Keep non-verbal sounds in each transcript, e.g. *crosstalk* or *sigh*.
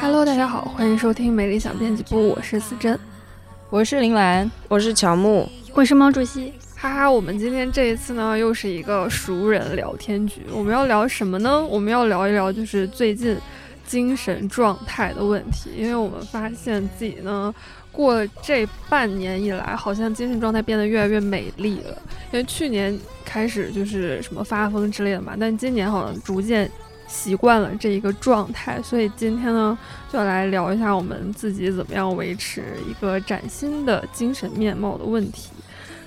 Hello，大家好，欢迎收听《美丽小编辑部》，我是思珍，我是林兰，我是乔木，我是毛主席。哈哈，我们今天这一次呢，又是一个熟人聊天局。我们要聊什么呢？我们要聊一聊，就是最近精神状态的问题。因为我们发现自己呢，过了这半年以来，好像精神状态变得越来越美丽了。因为去年开始就是什么发疯之类的嘛，但今年好像逐渐习惯了这一个状态。所以今天呢，就来聊一下我们自己怎么样维持一个崭新的精神面貌的问题。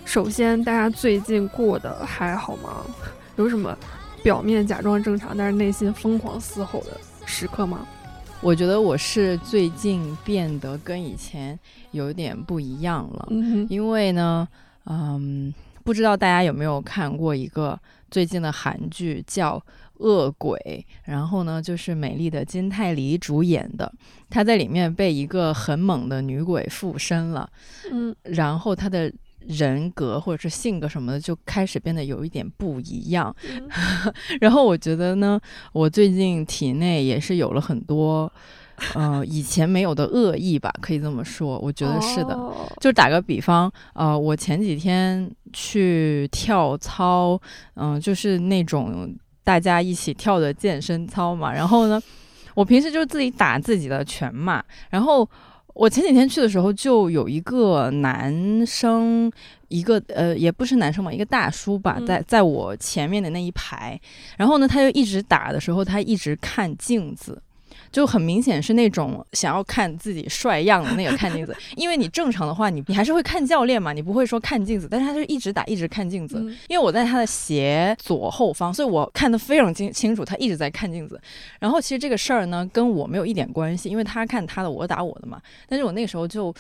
首先，大家最近过得还好吗？有什么表面假装正常，但是内心疯狂嘶吼的时刻吗？我觉得我是最近变得跟以前有点不一样了。嗯因为呢，嗯，不知道大家有没有看过一个最近的韩剧叫《恶鬼》，然后呢，就是美丽的金泰梨主演的，她在里面被一个很猛的女鬼附身了。嗯，然后她的。人格或者是性格什么的就开始变得有一点不一样，*laughs* 然后我觉得呢，我最近体内也是有了很多，呃，以前没有的恶意吧，可以这么说，我觉得是的。就打个比方，呃，我前几天去跳操，嗯，就是那种大家一起跳的健身操嘛。然后呢，我平时就自己打自己的拳嘛，然后。我前几天去的时候，就有一个男生，一个呃，也不是男生嘛，一个大叔吧，在在我前面的那一排，然后呢，他就一直打的时候，他一直看镜子。就很明显是那种想要看自己帅样的那个看镜子，*laughs* 因为你正常的话，你你还是会看教练嘛，你不会说看镜子，但是他就一直打，一直看镜子。因为我在他的斜左后方，所以我看得非常清清楚，他一直在看镜子。然后其实这个事儿呢，跟我没有一点关系，因为他看他的，我打我的嘛。但是我那个时候就。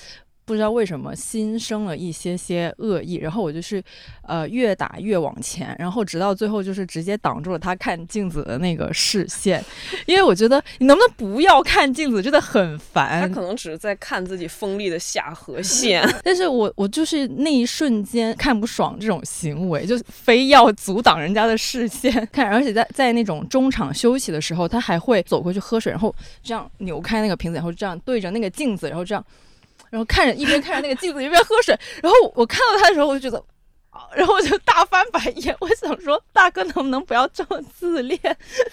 不知道为什么心生了一些些恶意，然后我就是，呃，越打越往前，然后直到最后就是直接挡住了他看镜子的那个视线，因为我觉得你能不能不要看镜子，真的很烦。他可能只是在看自己锋利的下颌线，*laughs* 但是我我就是那一瞬间看不爽这种行为，就非要阻挡人家的视线看，而且在在那种中场休息的时候，他还会走过去喝水，然后这样扭开那个瓶子，然后这样对着那个镜子，然后这样。然后看着一边看着那个镜子一边喝水，然后我看到他的时候，我就觉得。然后我就大翻白眼，我想说大哥能不能不要这么自恋？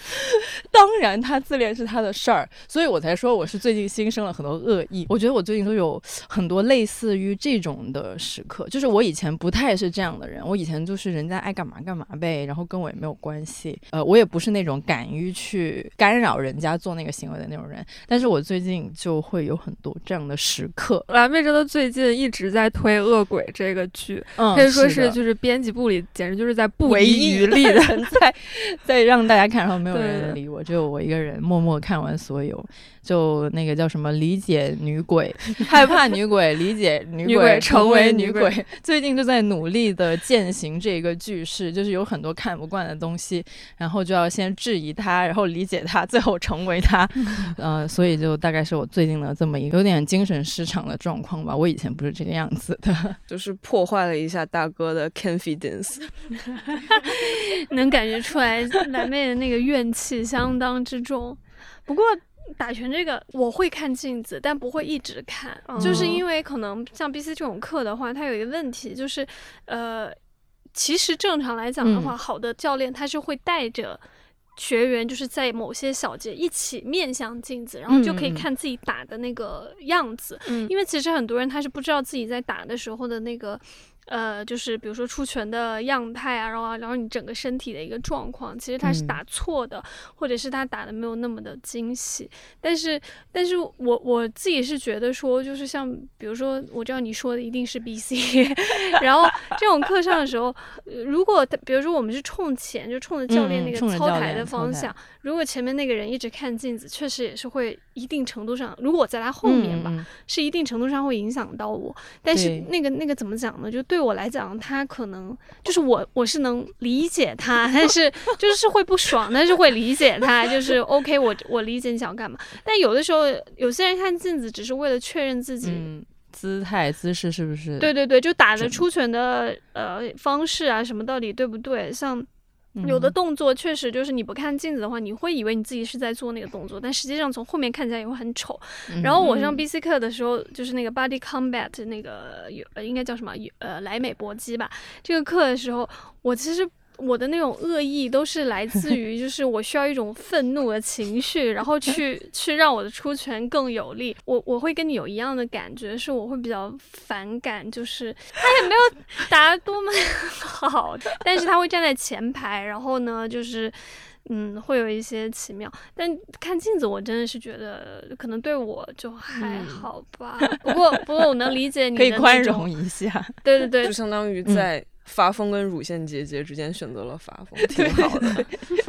*laughs* 当然他自恋是他的事儿，所以我才说我是最近心生了很多恶意。我觉得我最近都有很多类似于这种的时刻，就是我以前不太是这样的人，我以前就是人家爱干嘛干嘛呗，然后跟我也没有关系。呃，我也不是那种敢于去干扰人家做那个行为的那种人，但是我最近就会有很多这样的时刻。蓝妹真的最近一直在推《恶鬼》这个剧，嗯，可以说是。就是编辑部里简直就是在不遗余 *laughs* 力的 *laughs* 在在让大家看，然后没有人理我，只有我一个人默默看完所有。就那个叫什么理解女鬼，害怕女鬼，理解女鬼，成为女鬼。最近就在努力的践行这个句式，就是有很多看不惯的东西，然后就要先质疑它，然后理解它，最后成为它。*laughs* 呃，所以就大概是我最近的这么一个有点精神失常的状况吧。我以前不是这个样子的，就是破坏了一下大哥的 confidence，*laughs* 能感觉出来蓝妹的那个怨气相当之重。不过。打拳这个我会看镜子，但不会一直看，就是因为可能像 B C 这种课的话，它有一个问题，就是呃，其实正常来讲的话，好的教练他是会带着学员，就是在某些小节一起面向镜子，然后就可以看自己打的那个样子。因为其实很多人他是不知道自己在打的时候的那个。呃，就是比如说出拳的样态啊，然后然后你整个身体的一个状况，其实他是打错的，或者是他打的没有那么的精细。但是，但是我我自己是觉得说，就是像比如说，我知道你说的一定是 B C，*laughs* 然后这种课上的时候，如果比如说我们是冲前，就冲着教练那个操台的方向，如果前面那个人一直看镜子，确实也是会一定程度上，如果我在他后面吧，是一定程度上会影响到我。但是那个那个怎么讲呢？就对我来讲，他可能就是我，我是能理解他，但是就是会不爽，但是会理解他，就是 OK，我我理解你想干嘛。但有的时候，有些人看镜子只是为了确认自己姿态姿势是不是？对对对，就打的出拳的呃方式啊，什么到底对不对？像有的嗯动作确实就是你不看镜子的话，你会以为你自己是在做那个动作，但实际上从后面看起来也会很丑。嗯然后我上嗯 BC 课的时候，就是那个 Body Combat 那个应该叫什么呃莱美搏击吧，这个课的时候，我其实。我的那种恶意都是来自 *laughs* 于，就是我需要一种愤怒的情绪，然后去去让我的出拳更有力。我我会跟你有一样的感觉，是我会比较反感，就是他也没有打得多么 *laughs* 好，但是他会站在前排，然后呢，就是嗯，会有一些奇妙。但看镜子，我真的是觉得可能对我就还嗯好吧。不过不过我能理解你可以的那种宽容，一下。对对对就，相当于嗯在发疯跟乳腺结节之间选择了发疯，*laughs* 挺好的。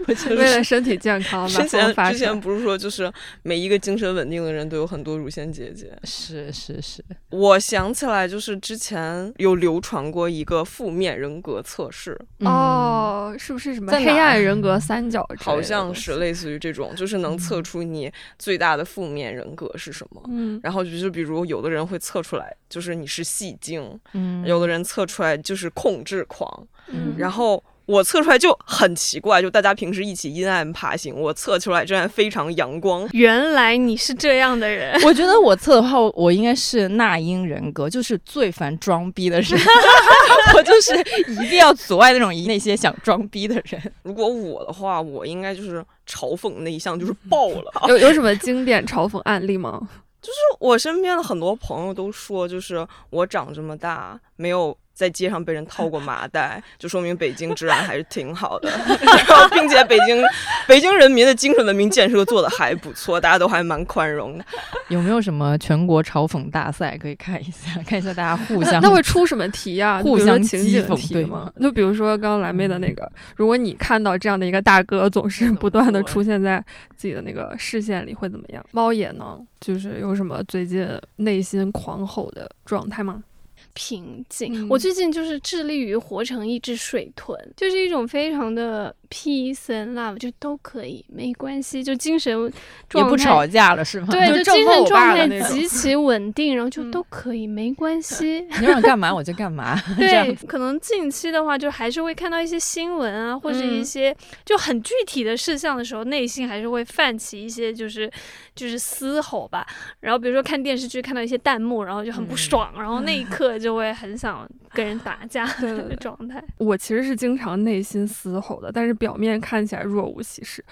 我觉为了身体健康，嘛之前发之前不是说就是每一个精神稳定的人都有很多乳腺结节。是是是，我想起来，就是之前有流传过一个负面人格测试，嗯，哦，是不是什么黑暗人格三角？好像是类似于这种，就是能测出你最大的负面人格是什么。嗯，然后就就比如有的人会测出来，就是你是戏精；嗯有的人测出来就是控制狂。嗯然后我测出来就很奇怪，就大家平时一起阴暗爬行，我测出来居然非常阳光。原来你是这样的人。*laughs* 我觉得我测的话，我应该是那英人格，就是最烦装逼的人。*laughs* 我就是一定要阻碍那种那些想装逼的人。如果我的话，我应该就是嘲讽那一项就是爆了。*laughs* 有有什么经典嘲讽案例吗？就是我身边的很多朋友都说，就是我长这么大没有在街上被人套过麻袋，*laughs* 就说明北京治安还是挺好的。*laughs* 然后，并且北京 *laughs* 北京人民的精神文明建设做的还不错，大家都还蛮宽容的。有没有什么全国嘲讽大赛可以看一下？看一下大家互相那会出什么题呀、就互相讥情景讽对题吗吗？就比如说刚刚蓝妹的那个，如果你看到这样的一个大哥总是不断的出现在自己的那个视线里，会怎么样？猫眼呢？就是有什么最近内心狂吼的状态吗？平静。嗯我最近就是致力于活成一只水豚，就是一种非常的 peace and love，就都可以，没关系，就精神也状态不吵架了是吗？对，*laughs* 就精神状态极其稳定，然后就嗯都可以，没关系。*laughs* 你让我干嘛我就干嘛。*laughs* 对，可能近期的话，就还是会看到一些新闻啊，或者一嗯些就很具体的事项的时候，内心还是会泛起一些就是就是嘶吼吧。然后比如说看电视剧看到一些弹幕，然后就很不嗯爽，然后那一刻就会很想跟人打架的状态。我其实是经常内心嘶吼的，但是表面看起来若无其事。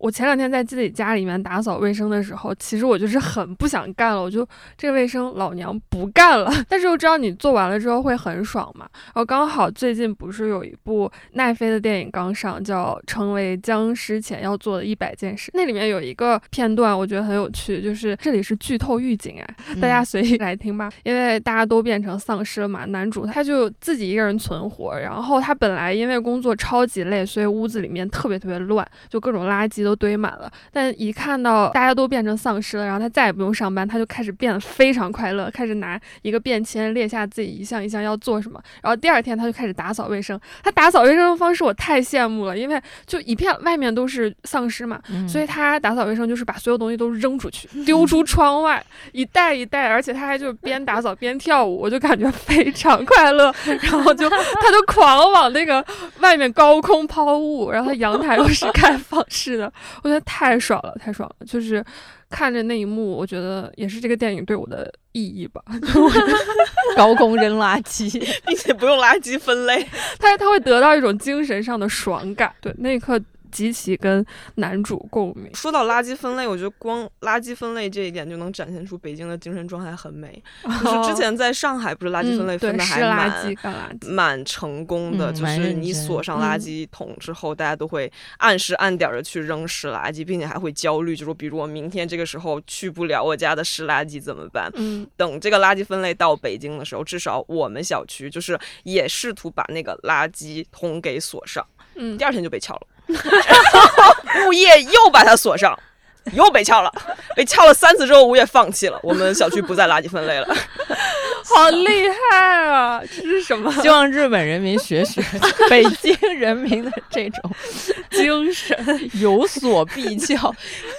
我前两天在自己家里面打扫卫生的时候，其实我就是很不想干了，我就这个卫生老娘不干了。*laughs* 但是又知道你做完了之后会很爽嘛。然后刚好最近不是有一部奈飞的电影刚上，叫《成为僵尸前要做的一百件事》，那里面有一个片段我觉得很有趣，就是这里是剧透预警哎，大家随意来听吧，因为大家都变成丧尸了嘛。男主他就自己一个人存活，然后他本来因为工作超级累，所以屋子里面特别特别乱，就各种垃圾都堆满了。但一看到大家都变成丧尸了，然后他再也不用上班，他就开始变得非常快乐，开始拿一个便签列下自己一项一项要做什么。然后第二天他就开始打扫卫生，他打扫卫生的方式我太羡慕了，因为就一片外面都是丧尸嘛，嗯所以他打扫卫生就是把所有东西都扔出去，*laughs* 丢出窗外，一袋一袋，而且他还就边打扫边跳舞，我就感觉非常快乐。*laughs* 然后就他就狂往那个外面高空抛物，然后他阳台又是开放式的，我觉得太爽了，太爽了。就是看着那一幕，我觉得也是这个电影对我的意义吧。*laughs* *laughs* 高空扔垃圾，并且不用垃圾分类。*laughs* 他他会得到一种精神上的爽感，对那一刻极其跟男主共鸣。说到垃圾分类，我觉得光垃圾分类这一点就能展现出北京的精神状态很美。*laughs* 就是之前在上海，不是垃圾分类分的还蛮、圾、干垃圾。蛮成功的，嗯就是你锁上垃嗯圾桶之后，大家都会按时按点的去扔湿垃圾，并且还会焦虑，就说比如我明天这个时候去不了我家的湿垃圾怎么办？嗯，等这个垃圾分类到北京的时候，至少我们小区就是也试图把那个垃圾桶给锁上，嗯第二天就被撬了，*laughs* 物业又把它锁上。又被撬了，被撬了三次之后，物业放弃了，我们小区不再垃圾分类了。*laughs* 好厉害啊！这是什么希望日本人民学学 *laughs* 北京人民的这种精神？有所必较，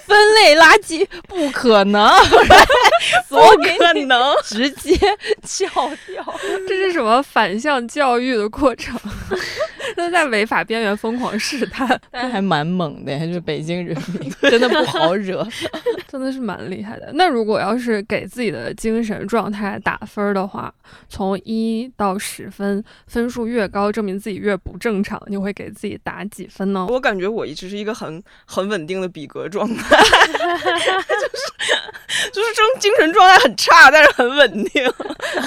分类垃圾不可能，不可能直接撬掉。这是什么反向教育的过程？*laughs* 都在违法边缘疯狂试探，但还蛮猛的，就是北京人民 *laughs* 真的不好惹，*laughs* 真的是蛮厉害的。那如果要是给自己的精神状态打分的话，从一到十分，分数越高，证明自己越不正常，你会给自己打几分呢？我感觉我一直是一个很很稳定的比格状态，就是就是这种精神状态很差，但是很稳定。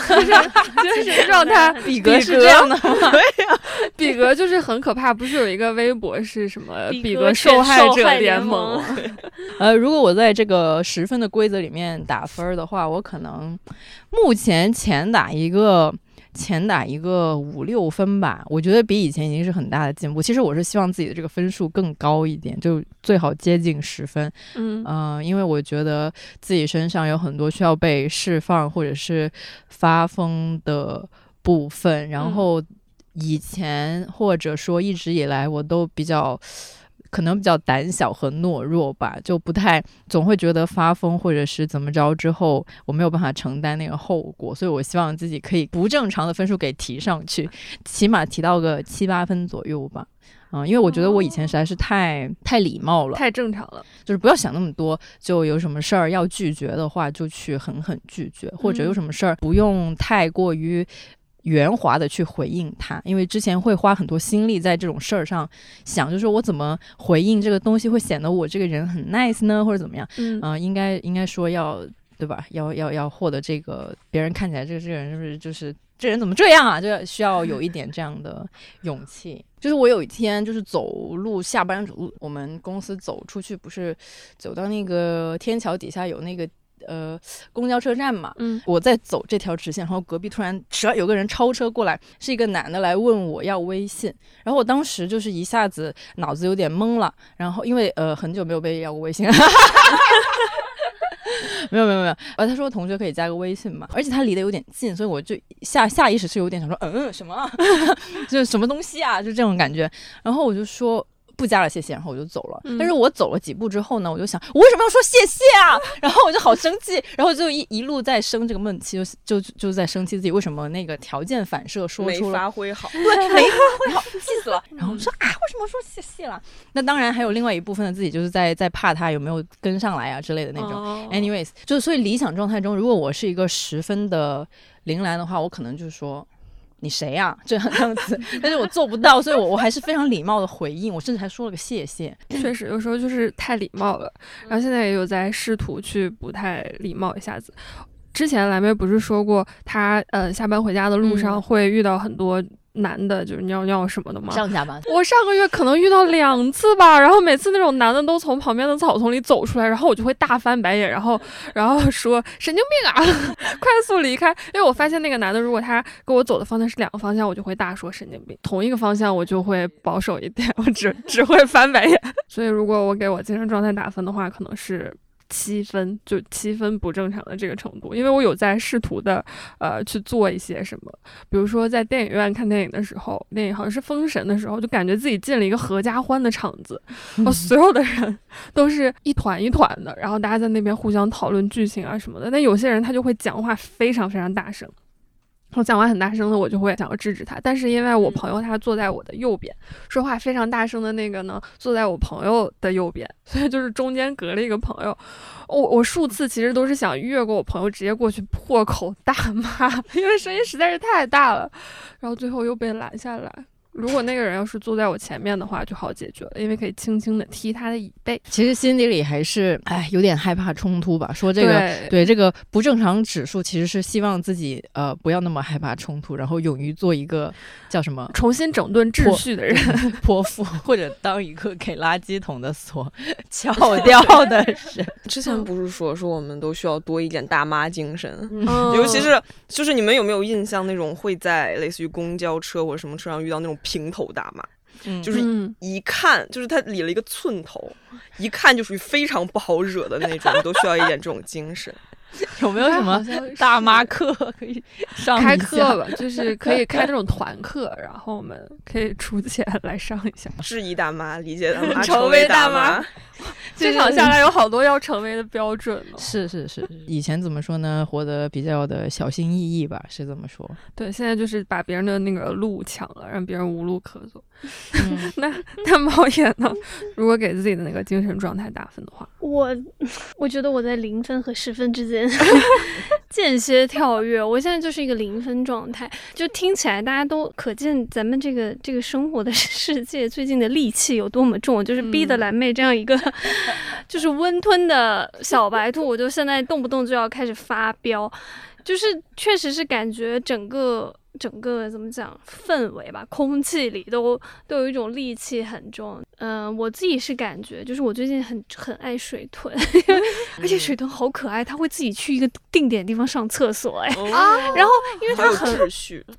就是精神状态比格是这样的吗？对呀，比格就是很可怕。不是有一个微博是什么比格受害者联联盟？*laughs* 呃，如果我在这个十分的规则里面打分的话，我可能目前前打一个。前打一个五六分吧，我觉得比以前已经是很大的进步。其实我是希望自己的这个分数更高一点，就最好接近十分。嗯嗯、因为我觉得自己身上有很多需要被释放或者是发疯的部分，然嗯后以前或者说一直以来我都比较。可能比较胆小和懦弱吧，就不太总会觉得发疯或者是怎么着之后，我没有办法承担那个后果，所以我希望自己可以不正常的分数给提上去，起码提到个七八分左右吧。嗯，因为我觉得我以前实在是太太礼貌了，太正常了。就是不要想那么多，就有什么事儿要拒绝的话，就去狠狠拒绝，或者有什么事儿不用太过于。圆滑的去回应他，因为之前会花很多心力在这种事儿上想，就是我怎么回应这个东西会显得我这个人很 nice 呢，或者怎么样？嗯嗯、应该应该说要对吧？要要要获得这个别人看起来这个这个人是不是就是这人怎么这样啊？就需要有一点这样的勇气。*laughs* 就是我有一天就是走路下班走路，我们公司走出去不是走到那个天桥底下有那个呃公交车站嘛，嗯。我在走这条直线，然后隔壁突然唰有个人超车过来，是一个男的来问我要微信，然后我当时就是一下子脑子有点懵了，然后因为呃很久没有被要过微信，*laughs* 没有没有没有，呃他说同学可以加个微信嘛，而且他离得有点近，所以我就下下意识是有点想说嗯什么？啊，*laughs* 就是什么东西啊，就这种感觉，然后我就说。不加了，谢谢。然后我就走了。嗯但是我走了几步之后呢，我就想，我为什么要说谢谢啊？*laughs* 然后我就好生气，然后就一一路在生这个闷气，就就就在生气自己为什么那个条件反射说没出了没发挥好。*laughs* 对，*laughs* 没发挥好，气死了。然后我说啊，为什么说谢谢了？那当然还有另外一部分的自己，就是在在怕他有没有跟上来啊之类的那种。哦 Anyways，就是所以理想状态中，如果我是一个十分的铃兰的话，我可能就是说。你谁呀、这 *laughs* 样这样子，但是我做不到，所以我我还是非常礼貌的回应，我甚至还说了个谢谢。确实，有时候就是太礼貌了。然后现在也有在试图去不太礼貌一下子。之前蓝妹不是说过，她呃下班回家的路上嗯会遇到很多男的，就是尿尿什么的吗？上下班，我上个月可能遇到两次吧，然后每次那种男的都从旁边的草丛里走出来，然后我就会大翻白眼，然后 *laughs* 然后说神经病啊，*laughs* 快速离开。因为我发现那个男的，如果他跟我走的方向是两个方向，我就会大说神经病；同一个方向我就会保守一点，*laughs* 我只只会翻白眼。所以如果我给我精神状态打分的话，可能是。七分就七分不正常的这个程度，因为我有在试图的呃去做一些什么，比如说在电影院看电影的时候，电影好像是《封神》的时候，就感觉自己进了一个合家欢的场子，*laughs* 然后所有的人都是一团一团的，然后大家在那边互相讨论剧情啊什么的。但有些人他就会讲话非常非常大声。我讲话很大声的，我就会想要制止他。但是因为我朋友他坐在我的右边，说话非常大声的那个呢，坐在我朋友的右边，所以就是中间隔了一个朋友。我我数次其实都是想越过我朋友，直接过去破口大骂，*laughs* 因为声音实在是太大了，然后最后又被拦下来。如果那个人要是坐在我前面的话，就好解决了，因为可以轻轻的踢他的椅背。其实心底里还是哎有点害怕冲突吧。说这个对对这个不正常指数，其实是希望自己呃不要那么害怕冲突，然后勇于做一个叫什么重新整顿秩序的人，*laughs* 泼妇，或者当一个给垃圾桶的锁撬 *laughs* 掉的人。*laughs* 之前不是说说我们都需要多一点大妈精神，嗯尤其是就是你们有没有印象那种会在类似于公交车或者什么车上遇到那种平头大妈，嗯就是嗯一看就是他理了一个寸头，一看就属于非常不好惹的那种，你都需要一点这种精神。*laughs* 有没有什么大妈课可以上开课吧？就是可以开那种团课，然后我们可以出钱来上一下。质疑大妈，理解大妈，*laughs* 成为大妈。这场下来有好多要成为的标准呢。是是是，*laughs* 以前怎么说呢？活得比较的小心翼翼吧，是这么说。对，现在就是把别人的那个路抢了，让别人无路可走。那那猫眼呢？如果给自己的那个精神状态打分的话，我我觉得我在零分和十分之间 *laughs* 间歇跳跃。我现在就是一个零分状态，就听起来大家都可见咱们这个这个生活的 *laughs* 世界最近的戾气有多么重，就是逼得蓝妹这样一个。*laughs* 就是温吞的小白兔，我就现在动不动就要开始发飙，就是确实是感觉整个。整个怎么讲氛围吧，空气里都都有一种戾气很重。嗯，我自己是感觉，就是我最近很很爱水豚，*laughs* 而且水豚好可爱，它会自己去一个定点地方上厕所，哎啊，然后因为它很，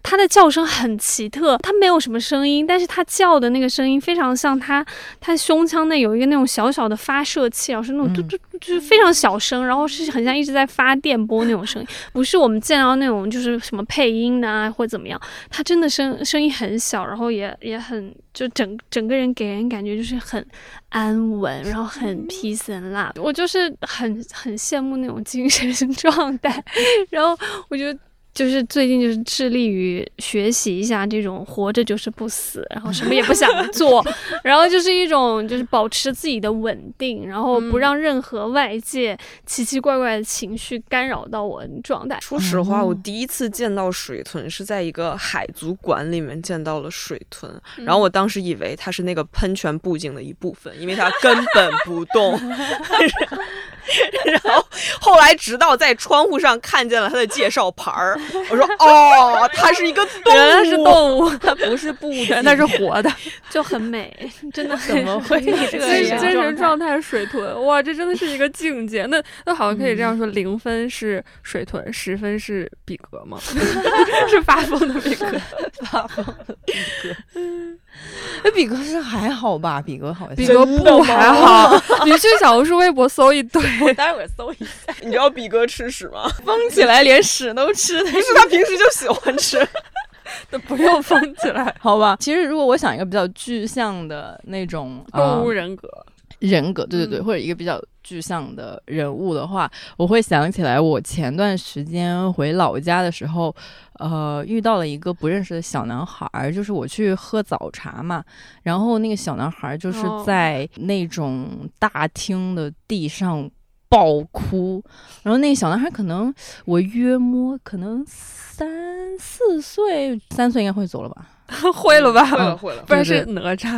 它的叫声很奇特，它没有什么声音，但是它叫的那个声音非常像它它胸腔内有一个那种小小的发射器，然后是那种嘟嘟，就是非常小声，然后是很像一直在发电波那种声音，不是我们见到那种就是什么配音的啊或。怎么样？他真的声声音很小，然后也也很就整整个人给人感觉就是很安稳，然后很 peace and love。我就是很很羡慕那种精神状态，*laughs* 然后我觉得。就是最近就是致力于学习一下这种活着就是不死，然后什么也不想做，*laughs* 然后就是一种就是保持自己的稳定，然后不让任何外界奇奇怪怪的情绪干扰到我的状态。说实话，我第一次见到水豚是在一个海族馆里面见到了水豚，然后我当时以为它是那个喷泉布景的一部分，因为它根本不动。*laughs* *laughs* *laughs* 然后后来直到在窗户上看见了他的介绍牌儿。我说哦，它是一个动物，原来是动物，*laughs* 它不是布的，那是活的，*laughs* 就很美，真的怎么会这样？精神状态水豚，哇，这真的是一个境界。那那好像可以这样说：零分是水豚，十分是比格吗？是发疯的比格，发疯的比格。那比格是还好吧？比格好像，比格不还好？你去小红书、微博搜一堆，待会儿搜一下。*laughs* 你知道比哥吃屎吗？*laughs* 疯起来连屎都吃。但是他平时就喜欢吃，*laughs* 那不用疯起来，好吧？其实如果我想一个比较具象的那种动物人格，人格，对对对，或者一个比较具象的人物的话，我会想起来我前段时间回老家的时候，呃，遇到了一个不认识的小男孩，就是我去喝早茶嘛，然后那个小男孩就是在那种大厅的地上。爆哭，然后那个小男孩可能我约摸可能三四岁，三岁应该会走了吧？*laughs* 会了吧？会了会了，不然是哪吒。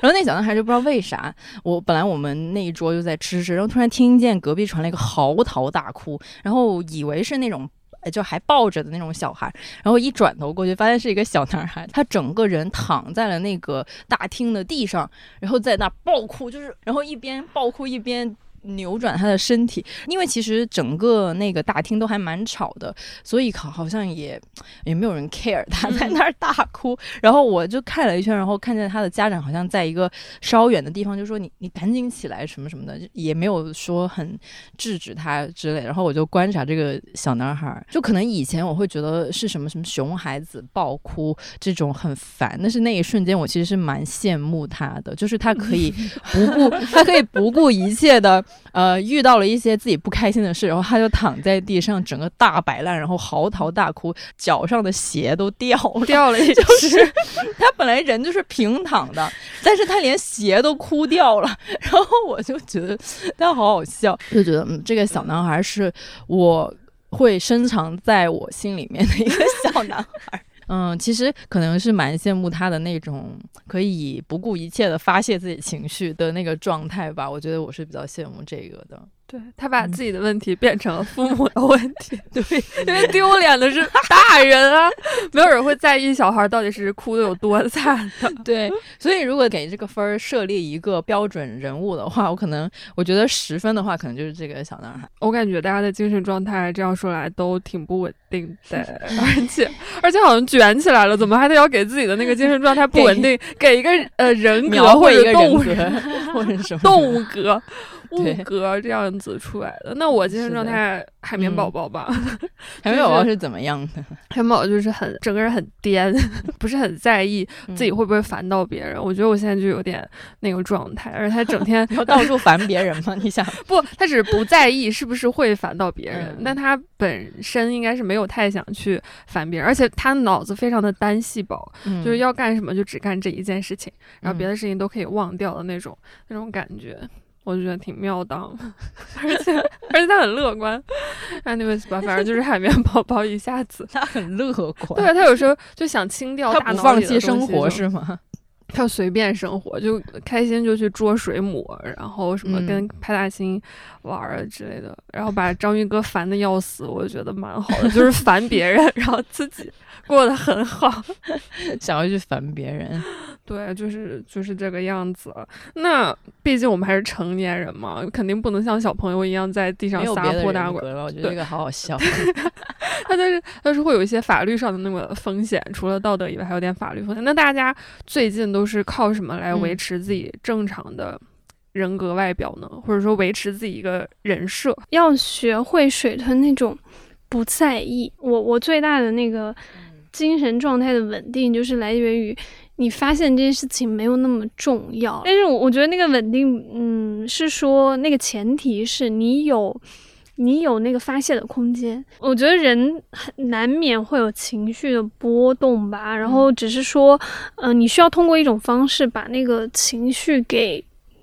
然后那小男孩就不知道为啥，我本来我们那一桌就在吃吃，然后突然听见隔壁传来一个嚎啕大哭，然后以为是那种就还抱着的那种小孩，然后一转头过去，发现是一个小男孩，他整个人躺在了那个大厅的地上，然后在那爆哭，就是然后一边爆哭一边。扭转他的身体，因为其实整个那个大厅都还蛮吵的，所以好好像也也没有人 care 他在那儿大哭。*laughs* 然后我就看了一圈，然后看见他的家长好像在一个稍远的地方，就说你你赶紧起来什么什么的，也没有说很制止他之类。然后我就观察这个小男孩，就可能以前我会觉得是什么什么熊孩子爆哭这种很烦，但是那一瞬间我其实是蛮羡慕他的，就是他可以不顾 *laughs* 他可以不顾一切的。呃，遇到了一些自己不开心的事，然后他就躺在地上，整个大摆烂，然后嚎啕大哭，脚上的鞋都掉了，掉了，就是他本来人就是平躺的，但是他连鞋都哭掉了，然后我就觉得他好好笑，就觉得嗯，这个小男孩是我会深藏在我心里面的一个小男孩。嗯，其实可能是蛮羡慕他的那种可以不顾一切的发泄自己情绪的那个状态吧。我觉得我是比较羡慕这个的。对他把自己的问题变成了父母的问题，*laughs* 对，因为丢脸的是大人啊，没有人会在意小孩到底是哭的有多惨的。*laughs* 对，所以如果给这个分儿设立一个标准人物的话，我可能我觉得十分的话，可能就是这个小男孩。我感觉大家的精神状态这样说来都挺不稳定的，*laughs* 而且而且好像卷起来了，怎么还得要给自己的那个精神状态不稳定给一个呃人格或者动物或者什么动物格？物 *laughs* 对格这样子出来的。那我精神状态，海绵宝宝吧，*laughs* 海绵宝宝是怎么样的？*laughs* 海绵宝宝就是很整个人很颠，不是很在意自己嗯会不会烦到别人。我觉得我现在就有点那个状态，而且他整天要到处烦别人吗？你想？不，他只是不在意是不是会烦到别人，嗯但他本身应该是没有太想去烦别人，而且他脑子非常的单细胞，嗯就是要干什么就只干这一件事情，然后别嗯的事情都可以忘掉的那种、那种感觉。我就觉得挺妙当，而且而且他很乐观，anyways 吧，反正就是海绵宝宝一下子，他很乐观，对他有时候就想清掉大脑里的放弃生东西是吗？他随便生活，就开心就去捉水母，然后什么嗯跟派大星玩儿啊之类的，然后把章鱼哥烦的要死，我就觉得蛮好的，就是烦别人，*laughs* 然后自己过得很好。*laughs* 想要去烦别人，对，就是就是这个样子。那毕竟我们还是成年人嘛，肯定不能像小朋友一样在地上撒泼打滚。我觉得对这个好好笑。*laughs* 他但是但是会有一些法律上的那个风险，除了道德以外，还有点法律风险。那大家最近都是靠什么来维嗯持自己正常的人格外表呢？或者说维持自己一个人设？要学会水豚那种不在意。我我最大的那个精神状态的稳定，就是来源于你发现这件事情没有那么重要。但是我我觉得那个稳定，嗯，是说那个前提是你有。你有那个发泄的空间，我觉得人很难免会有情绪的波动吧，然后只是说，呃，你需要通过一种方式把那个情绪给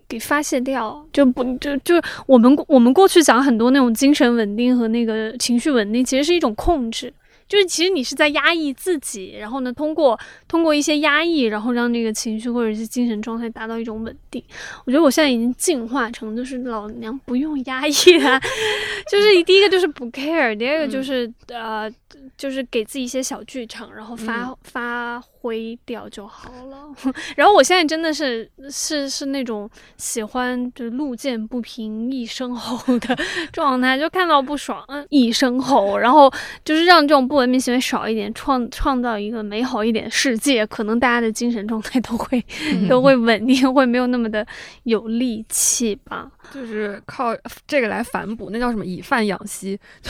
给发泄掉，就不就就我们我们过去讲很多那种精神稳定和那个情绪稳定，其实是一种控制，就是其实你是在压抑自己，然后呢，通过通过一些压抑，然后让那个情绪或者是精神状态达到一种稳定。我觉得我现在已经进化成就是老娘不用压抑啊，*laughs* 就是第一个就是不 care，第二个就是、呃就是给自己一些小剧场，然后发、嗯发挥掉就好了。*laughs* 然后我现在真的是是是那种喜欢就路见不平一声吼的 *laughs* 状态，就看到不爽，嗯，一声吼，然后就是让这种不文明行为少一点，创创造一个美好一点的世界，可能大家的精神状态都会、*laughs* 都会稳定，会没有那么的有力气吧。就是靠这个来反哺，那叫什么以贩养吸？*laughs*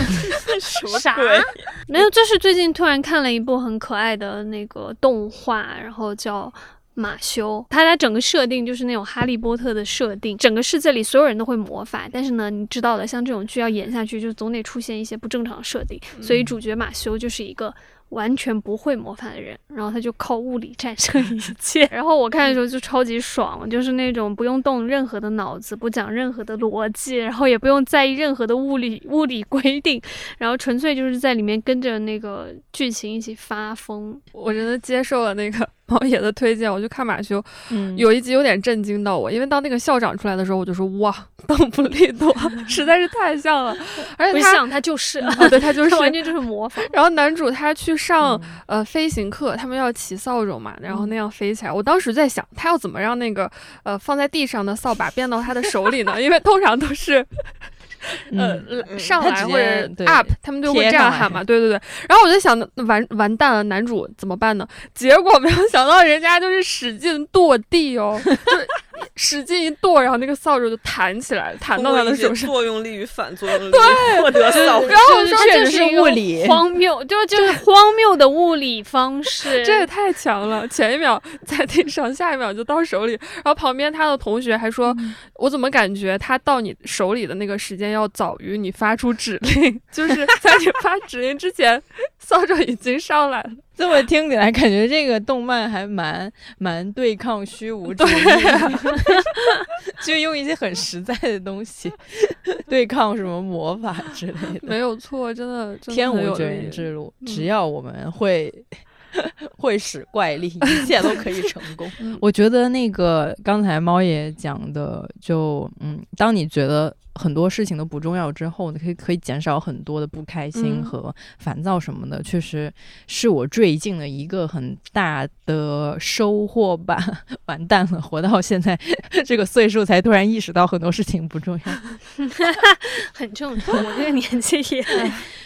什么啥？*laughs* 没有，就是最近突然看了一部很可爱的那个动画，然后叫。马修，它它整个设定就是那种哈利波特的设定，整个世界里所有人都会魔法，但是呢，你知道的，像这种剧要演下去，就总得出现一些不正常设定，所以主角马修就是一个完全不会魔法的人，然后他就靠物理战胜一 *laughs* 切。然后我看的时候就超级爽，就是那种不用动任何的脑子，不讲任何的逻辑，然后也不用在意任何的物理物理规定，然后纯粹就是在里面跟着那个剧情一起发疯。我真的接受了那个 *laughs* 猫爷的推荐，我就看马修，嗯有一集有点震惊到我，因为当那个校长出来的时候，我就说哇，邓布利多 *laughs* 实在是太像了，而且他，不像他就是，啊、对他就是 *laughs* 他完全就是模仿。然后男主他去上、嗯呃飞行课，他们要骑扫帚嘛，然后那样飞起来。我当时在想，他要怎么让那个呃放在地上的扫把变到他的手里呢？因为通常都是。*laughs* 呃上来或者 up，他们就会这样喊嘛，对对对。然后我就想，完完蛋了，男主怎么办呢？结果没有想到，人家就是使劲跺地哦，就是使劲一跺，然后那个扫帚就弹起来，弹到他的手上。作用力与反作用力获得扫然帚。后就是确实是这是一个物理，荒谬，就就是荒谬的物理方式。这也太强了！前一秒在地上，下一秒就到手里，然后旁边他的同学还说：“我怎么感觉他到你手里的那个时间要早于你发出指令？*laughs* 就是在你发指令之前，扫帚已经上来了。这么听起来，感觉这个动漫还蛮蛮对抗虚无主义的，*laughs* 就用一些很实在的东西 *laughs* 对抗什么魔法之类的。没有错，真的，真的天无绝人之路，嗯。只要我们会 *laughs* 会使怪力，一切都可以成功。嗯。我觉得那个刚才猫爷讲的，就嗯，当你觉得很多事情都不重要之后，你可以可以减少很多的不开心嗯和烦躁什么的，确实是我最近的一个很大的收获吧。*laughs* 完蛋了，活到现在 *laughs* 这个岁数才突然意识到很多事情不重要。*laughs* 很重要，我这个年纪也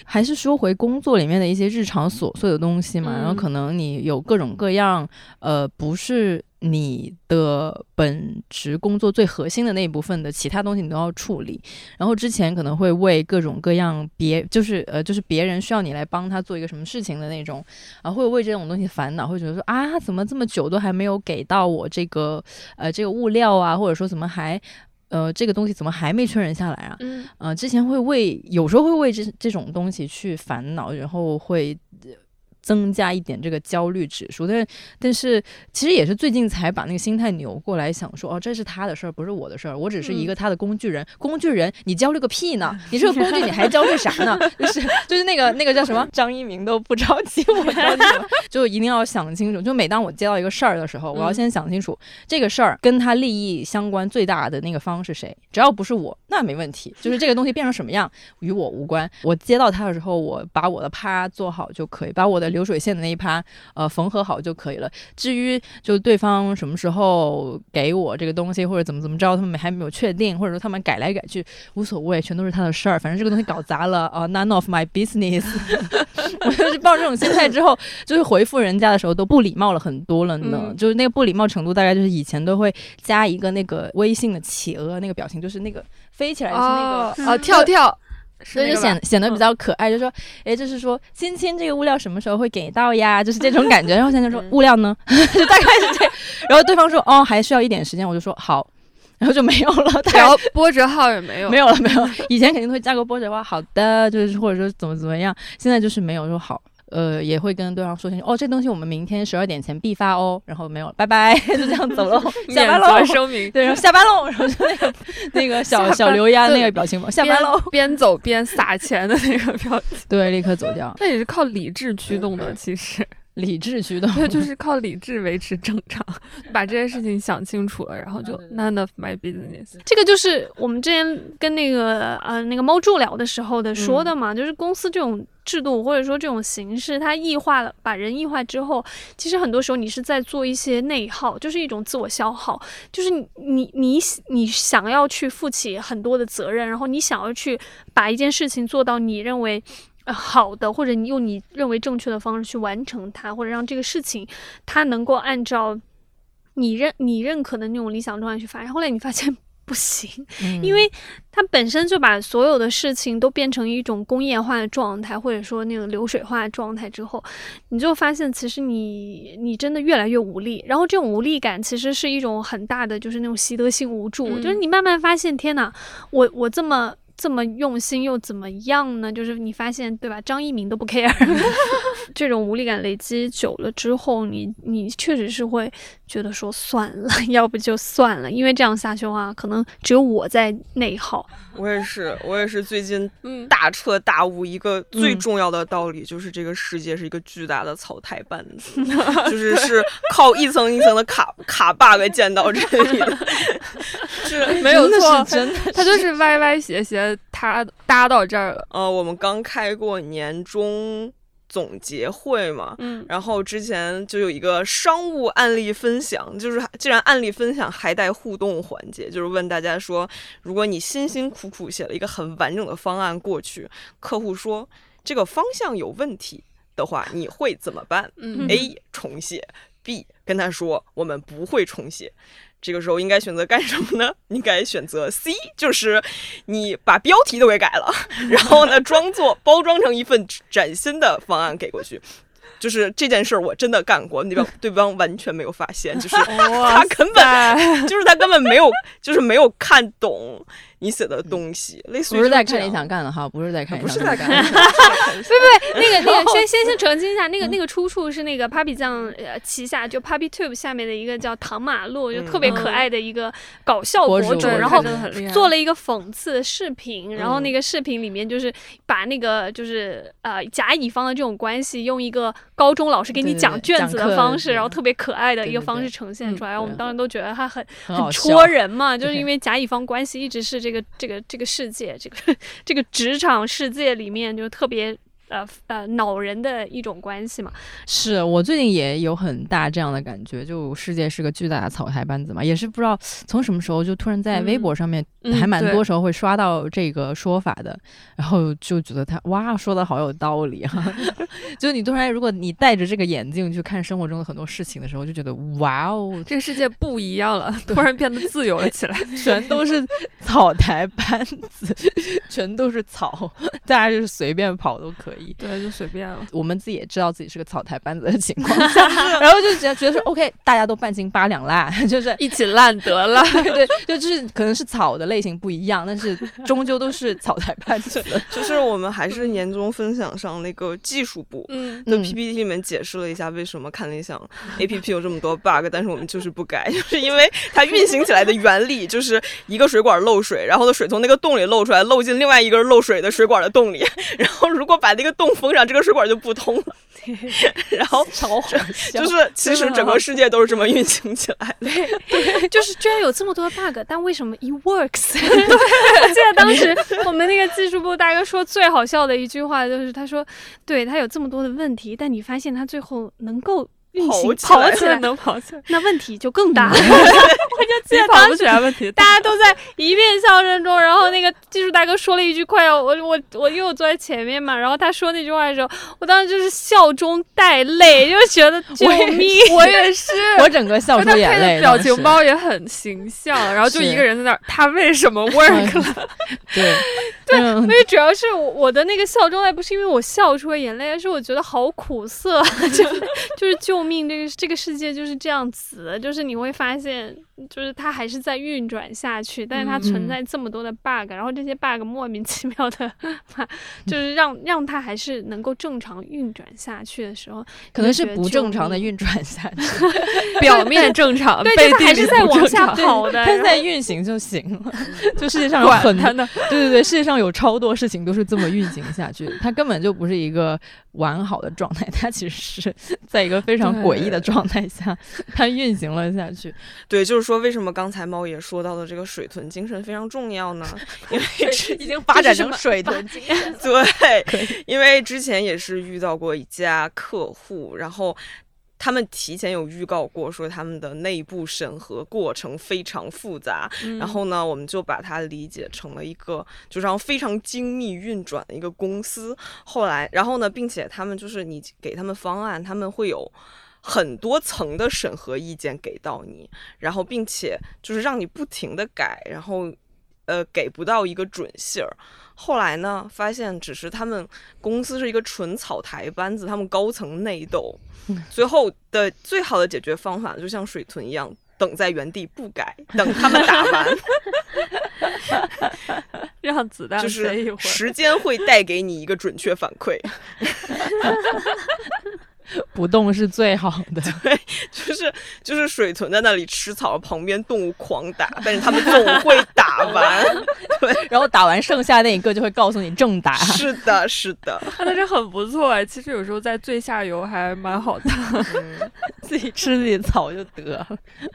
还是说回工作里面的一些日常琐碎的东西嘛，嗯然后可能你有各种各样，呃，不是你的本职工作最核心的那一部分的其他东西你都要处理，然后之前可能会为各种各样别就是呃就是别人需要你来帮他做一个什么事情的那种啊，会为这种东西烦恼，会觉得说啊怎么这么久都还没有给到我这个呃这个物料啊，或者说怎么还呃这个东西怎么还没确认下来啊？嗯呃，之前会为有时候会为这这种东西去烦恼，然后会。呃增加一点这个焦虑指数，但是但是其实也是最近才把那个心态扭过来，想说哦，这是他的事儿，不是我的事儿，我只是一个他的工具人。工具人，你焦虑个屁呢？你是个工具，你还焦虑啥呢？*laughs* 就是就是那个那个叫什么张一鸣都不着急，我着急就一定要想清楚。就每当我接到一个事儿的时候，我要先想清楚这个事儿跟他利益相关最大的那个方是谁。只要不是我，那没问题。就是这个东西变成什么样与我无关。我接到他的时候，我把我的趴做好就可以，把我的流水线的那一趴呃缝合好就可以了。至于就对方什么时候给我这个东西或者怎么怎么着，他们还没有确定，或者说他们改来改去无所谓，全都是他的事儿。反正这个东西搞砸了 *laughs* 啊、n o n e of my business。*laughs* *laughs* 我就是抱着这种心态之后，就是回复人家的时候都不礼貌了很多了呢。嗯就是那个不礼貌程度，大概就是以前都会加一个那个微信的企鹅那个表情，就是那个飞起来就是那个。哦哦跳跳，是所以就显显得比较可爱，就说，哎，就是说，亲亲，这个物料什么时候会给到呀？就是这种感觉。然后现在就说物料呢，*laughs* 就大概是这样。然后对方说，哦，还需要一点时间，我就说好，然后就没有了。然后波折号也没有，没有了，没有了。*laughs* 以前肯定会加个波折号，好的，就是或者说怎么怎么样。现在就是没有说好，呃，也会跟对方说清楚，哦，这东西我们明天十二点前必发哦。然后没有了，拜拜，*laughs* 就这样走喽，下班喽。对，然后下班喽，然后就那个那个小小刘丫那个表情包，下班喽，边边走边撒钱的那个表情，对，立刻走掉，那也是靠理智驱动的。其实，理智驱动，对，就是靠理智维持正常，把这件事情想清楚了，然后就 none of my business。这个就是我们之前跟那个呃那个猫助聊的时候的说的嘛，就是公司这种制度或者说这种形式，它异化了，把人异化之后，其实很多时候你是在做一些内耗，就是一种自我消耗，就是你你你你想要去负起很多的责任，然后你想要去把一件事情做到你认为。呃好的，或者你用你认为正确的方式去完成它，或者让这个事情它能够按照你认你认可的那种理想状态去发展。后来你发现 *laughs* 不行，嗯因为它本身就把所有的事情都变成一种工业化的状态，或者说那种流水化的状态之后，你就发现其实你你真的越来越无力，然后这种无力感其实是一种很大的就是那种习得性无助，嗯就是你慢慢发现，天呐，我我这么。这么用心又怎么样呢？就是你发现对吧？张一鸣都不 care，*laughs* 这种无力感累积久了之后，你你确实是会觉得说算了，*laughs* 要不就算了，因为这样下去的话，可能只有我在内耗。我也是，我也是最近嗯，大彻大悟一个最嗯重要的道理，就是这个世界是一个巨大的草台班子，*laughs* 就是是靠一层一层的卡卡 bug 建到这里的，*laughs* 是没有错，真的他就是歪歪斜斜，他搭到这儿了。呃，我们刚开过年终总结会嘛，嗯然后之前就有一个商务案例分享，就是既然案例分享还带互动环节，就是问大家说，如果你辛辛苦苦写了一个很完整的方案过去，客户说这个方向有问题的话，你会怎么办嗯？A 重写，B 跟他说我们不会重写。这个时候应该选择干什么呢？*laughs* 应该选择 C，就是你把标题都给改了，然后呢，装作包装成一份崭新的方案给过去。就是这件事儿我真的干过，对方对方完全没有发现，就是他根本就是他根本没有就是没有看懂你写的东西，类似于不是在看你想干的哈，不是在看你不是想在看 *laughs* 干的。*laughs* *laughs* 那个那个，先先先澄清一下，那个那个出处是那个 Papi 酱呃旗下就 Papi Tube 下面的一个叫唐马路，就特别可爱的一个搞笑博主博主，然后做了一个讽刺的视频，然后嗯。那个视频里面就是把那个就是呃甲乙方的这种关系，用一个高中老师给你讲卷子的方式，对然后特别可爱的一个方式呈现嗯出来，然后我们当时都觉得他很很戳人嘛，就是因为甲乙方关系一直是这这个这个这个世界这个 *laughs* 这个职场世界里面就特别呃呃恼人的一种关系嘛。是我最近也有很大这样的感觉，就世界是个巨大的草台班子嘛，也是不知道从什么时候就突然在微博上面嗯还蛮多时候会刷到这个说法的，然后就觉得他哇说的好有道理啊，*laughs* 就是你突然如果你戴着这个眼镜去看生活中的很多事情的时候，就觉得哇哦，这个世界不一样了，突然变得自由了起来。*laughs* 全都是草台班子，*laughs* 全都是草，大家就是随便跑都可以。对，就随便了。我们自己也知道自己是个草台班子的情况下，*laughs* 然后就觉得觉得说 OK，大家都半斤八两啦，就是一起烂得了。对对，就就是可能是草的类型不一样，但是终究都是草台班子。*laughs* 就是我们还是年终分享上那个技术部嗯，的嗯 PPT 里面解释了一下为什么看理想 APP 有这么多 bug，但是我们就是不改，就是因为它运行起来的原理就是一个水管漏水，然后的水从那个洞里漏出来，漏进另外一根漏水的水管的洞里，*laughs* 然后如果把那个洞封上，这个水管就不通了。*laughs* 然后超好笑，就是其实整个世界都是这么运行起来的。*laughs* 就是居然有这么多 bug，但为什么 it works？*laughs* 我记得当时我们那个技术部大哥说最好笑的一句话就是，他说，对他有这么多的问题，但你发现他最后能够运行跑起来跑起来，能跑起来，那问题就更大。*laughs* *laughs* 我就记得当时跑不起来问题大。家都在一片笑声中，然后那个技术大哥说了一句快要我我我因为我坐在前面嘛，然后他说那句话的时候，我当时就是笑中带泪，就觉得救命！我也是，*laughs* 我整个笑出他配眼泪。的表情包也很形象，然后就一个人在那儿，他为什么嗯 work 了？对对因为主要是我我的那个笑中泪不是因为我笑出了眼泪，而是我觉得好苦涩，*laughs* 就是就是救命！这个这个世界就是这样子，就是你会发现，就是它还是在运转下去，但是它存在这么多的 bug，、然后这些 bug 莫名其妙的，就是让让它还是能够正常运转下去的时候，可能是不正常的运转下去 *laughs* *laughs* 表面正常，*laughs* 对，背就它还是地里正在往下常跑的，它在运行就行了。就世界上有管很他呢。对对对，世界上有超多事情都是这么运行下去的，它根本就不是一个完好的状态，它其实是在一个非常诡异的状态下，它运行了下去。对，就是说为什么刚才猫爷说到的这个水豚精神非常重要呢？*laughs* 因为之已经发展成水豚 *laughs* 精神。对，*laughs* 因为之前也是遇到过一家客户，然后他们提前有预告过，说他们的内部审核过程非常复杂，然后呢，我们就把它理解成了一个就让非常精密运转的一个公司。后来，然后呢，并且他们就是你给他们方案，他们会有。很多层的审核意见给到你，然后并且就是让你不停的改，然后呃给不到一个准信儿。后来呢，发现只是他们公司是一个纯草台班子，他们高层内斗，最后的最好的解决方法就像水豚一样，等在原地不改，等他们打完，*laughs* 让子弹就飞一会儿。是时间会带给你一个准确反馈。*laughs* *laughs* 不动是最好的。*laughs* 对就是就是水豚在那里吃草，旁边动物狂打，但是他们总会打完。*laughs* 对然后打完剩下那一个就会告诉你正打。是的，是的，啊，那这很不错哎，其实有时候在最下游还蛮好的。嗯，自己吃自己草就得了。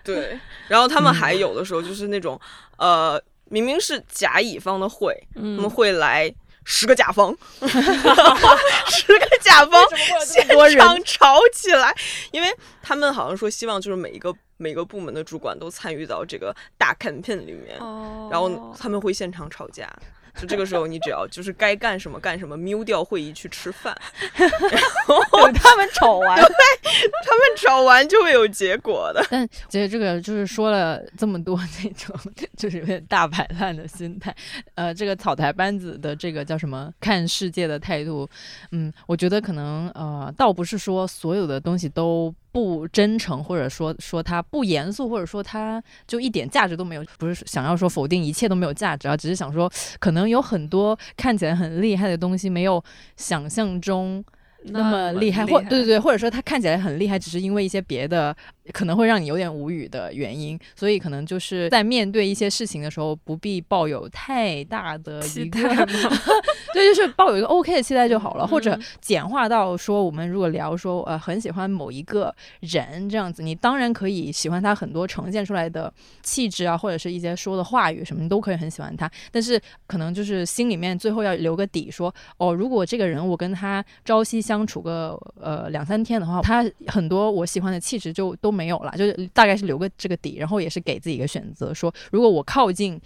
对。然后他们还有的时候就是那种，呃，明明是甲乙方的会，他们嗯，会来十个甲方，*laughs* 十个甲方现场吵起来，因为他们好像说希望就是每一个每个部门的主管都参与到这个大 campaign 里面，哦然后他们会现场吵架。就这个时候，你只要就是该干什么干什么，mute 掉会议去吃饭，*laughs* 等他们吵完。他们吵完就会有结果的。但其实这个就是说了这么多那种，就是有点大摆烂的心态。呃，这个草台班子的这个叫什么看世界的态度，嗯，我觉得可能呃，倒不是说所有的东西都不真诚，或者说说他不严肃，或者说他就一点价值都没有，不是想要说否定一切都没有价值啊，只是想说可能有很多看起来很厉害的东西没有想象中。那么厉害，或对对对，或者说他看起来很厉害，只是因为一些别的可能会让你有点无语的原因，所以可能就是在面对一些事情的时候，不必抱有太大的一期个？*laughs* 对，就是抱有一个 OK 的期待就好了，或者嗯。简化到说，我们如果聊说呃很喜欢某一个人这样子，你当然可以喜欢他很多呈现出来的气质啊，或者是一些说的话语什么，你都可以很喜欢他，但是可能就是心里面最后要留个底说，哦，如果这个人我跟他朝夕相处个呃两三天的话，他很多我喜欢的气质就都没有了，就是大概是留个这个底，然后也是给自己一个选择，说如果我靠近。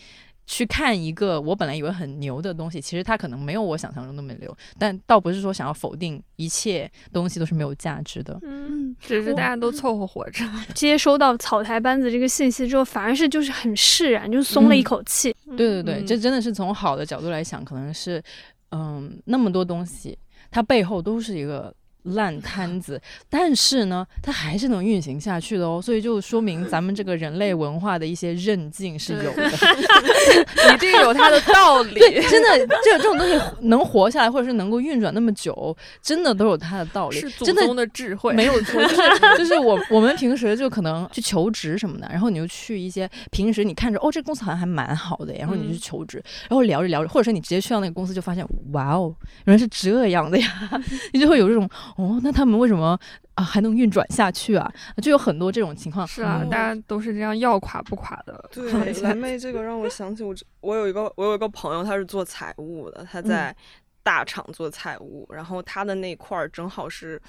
去看一个我本来以为很牛的东西，其实它可能没有我想象中那么牛，但倒不是说想要否定一切东西都是没有价值的。嗯，只是大家都凑合活着。*laughs* 接收到草台班子这个信息之后，反而是就是很释然，就松了一嗯口气。对对对，嗯这真的是从好的角度来想，可能是，嗯，那么多东西，它背后都是一个烂摊子，但是呢，它还是能运行下去的哦，所以就说明咱们这个人类文化的一些韧劲是有的。*laughs* 一定有它的道理。对，真的，这这种东西能活下来，或者是能够运转那么久，真的都有它的道理是。祖宗的智慧，没有 *laughs* 错，就是就是我我们平时就可能去求职什么的，然后你就去一些平时你看着哦这公司好像还蛮好的，然后你就去求职，然后聊着聊着，或者说你直接去到那个公司就发现哇哦原来是这样的呀，*laughs* 你就会有这种哦那他们为什么啊还能运转下去啊？就有很多这种情况。是啊，嗯大家都是这样要垮不垮的。对，*laughs* 蓝妹这个让我想起我这 *laughs* 我有一个我有一个朋友，他是做财务的，他在大厂做财务，然后他的那块儿正好是。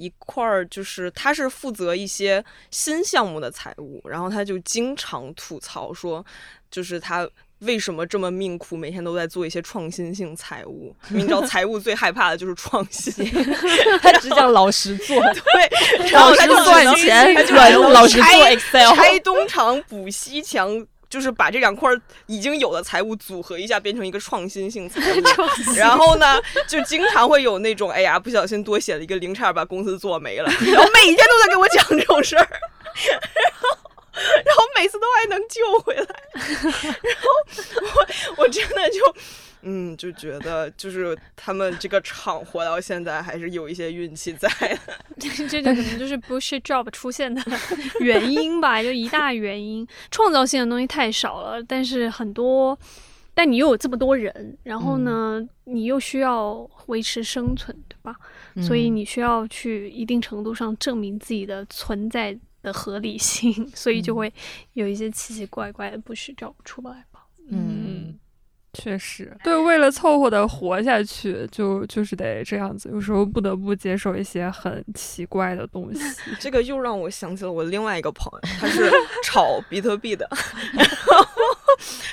一块儿就是他是负责一些新项目的财务，然后他就经常吐槽说，就是他为什么这么命苦，每天都在做一些创新性财务。*laughs* 你知道财务最害怕的就是创新，*laughs* 他只讲老实做，*laughs* 对，然后他就老实赚钱他就软只能老实做拆 Excel 拆东墙补西墙，就是把这两块已经有的财务组合一下，变成一个创新性财务。然后呢，就经常会有那种，哎呀，不小心多写了一个零，差点把公司做没了。然后每天都在给我讲这种事儿，然后。然后每次都还能救回来，然后我我真的就，嗯，就觉得就是他们这个厂活到现在还是有一些运气在的。这个可能就是 bullshit job 出现的 *laughs* 原因吧，就一大原因。创造性的东西太少了，但是很多，但你又有这么多人，然后呢，你又需要维持生存，对吧？所以嗯你需要去一定程度上证明自己的存在的合理性，*laughs* 所以就会有一些奇奇怪怪的 bullshit job 出来吧。嗯。确实，对，为了凑合的活下去，就就是得这样子。有时候不得不接受一些很奇怪的东西。*laughs* 这个又让我想起了我另外一个朋友，他是 *laughs* 炒比特币的，然后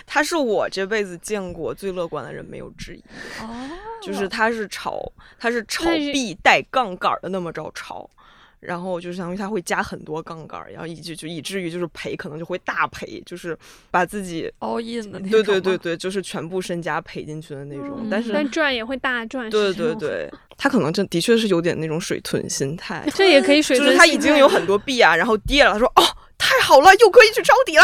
他是我这辈子见过最乐观的人，没有之一。哦，就是他是炒，他是炒币带杠杆儿的那么着炒。然后就是相当于他会加很多杠杆儿，然后以至就以至于就是赔可能就会大赔，就是把自己 all in 的那种对对对，对，就是全部身家赔进去的那种。嗯但是但赚也会大赚，对对对，他可能真的确是有点那种水豚心态，这也可以水就是他已经有很多币啊，然后跌了，他说哦太好了，又可以去抄底了。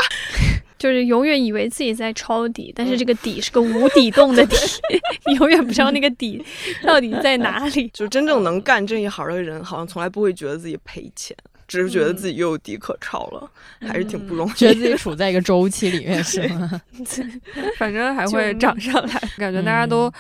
就是永远以为自己在抄底，但是这个底是个无底洞的底，*laughs* 你永远不知道那个底到底在哪里。*laughs* 就真正。能干这一行的人，好像从来不会觉得自己赔钱，只是觉得自己又有底可抄了，还是挺不容易。觉得自己处在一个周期里面 *laughs* 是吗？*laughs* 反正还会救涨上来。*laughs* 感觉大家都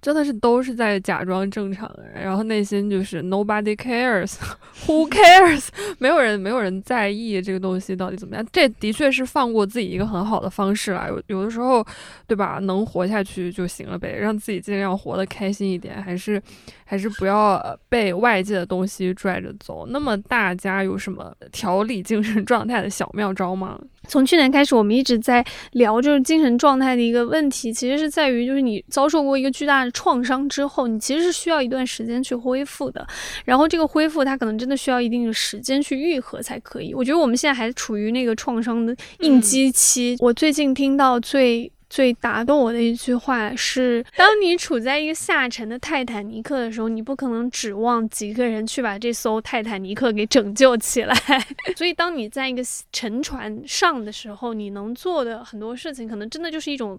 真的是都是在假装正常的人，然后内心就是 nobody cares，who cares，没有人没有人在意这个东西到底怎么样。这的确是放过自己一个很好的方式啦。有有的时候，对吧？能活下去就行了呗，让自己尽量活得开心一点，还是还是不要呃被外界的东西拽着走。那么大家有什么调理精神状态的小妙招吗？从去年开始，我们一直在聊就是精神状态的一个问题，其实是在于就是你遭受过一个巨大的创伤之后，你其实是需要一段时间去恢复的。然后这个恢复，它可能真的需要一定的时间去愈合才可以。我觉得我们现在还处于那个创伤的应激期。我最近听到最。最打动我的一句话是：当你处在一个下沉的泰坦尼克的时候，你不可能指望几个人去把这艘泰坦尼克给拯救起来。*laughs* 所以，当你在一个沉船上的时候，你能做的很多事情，可能真的就是一种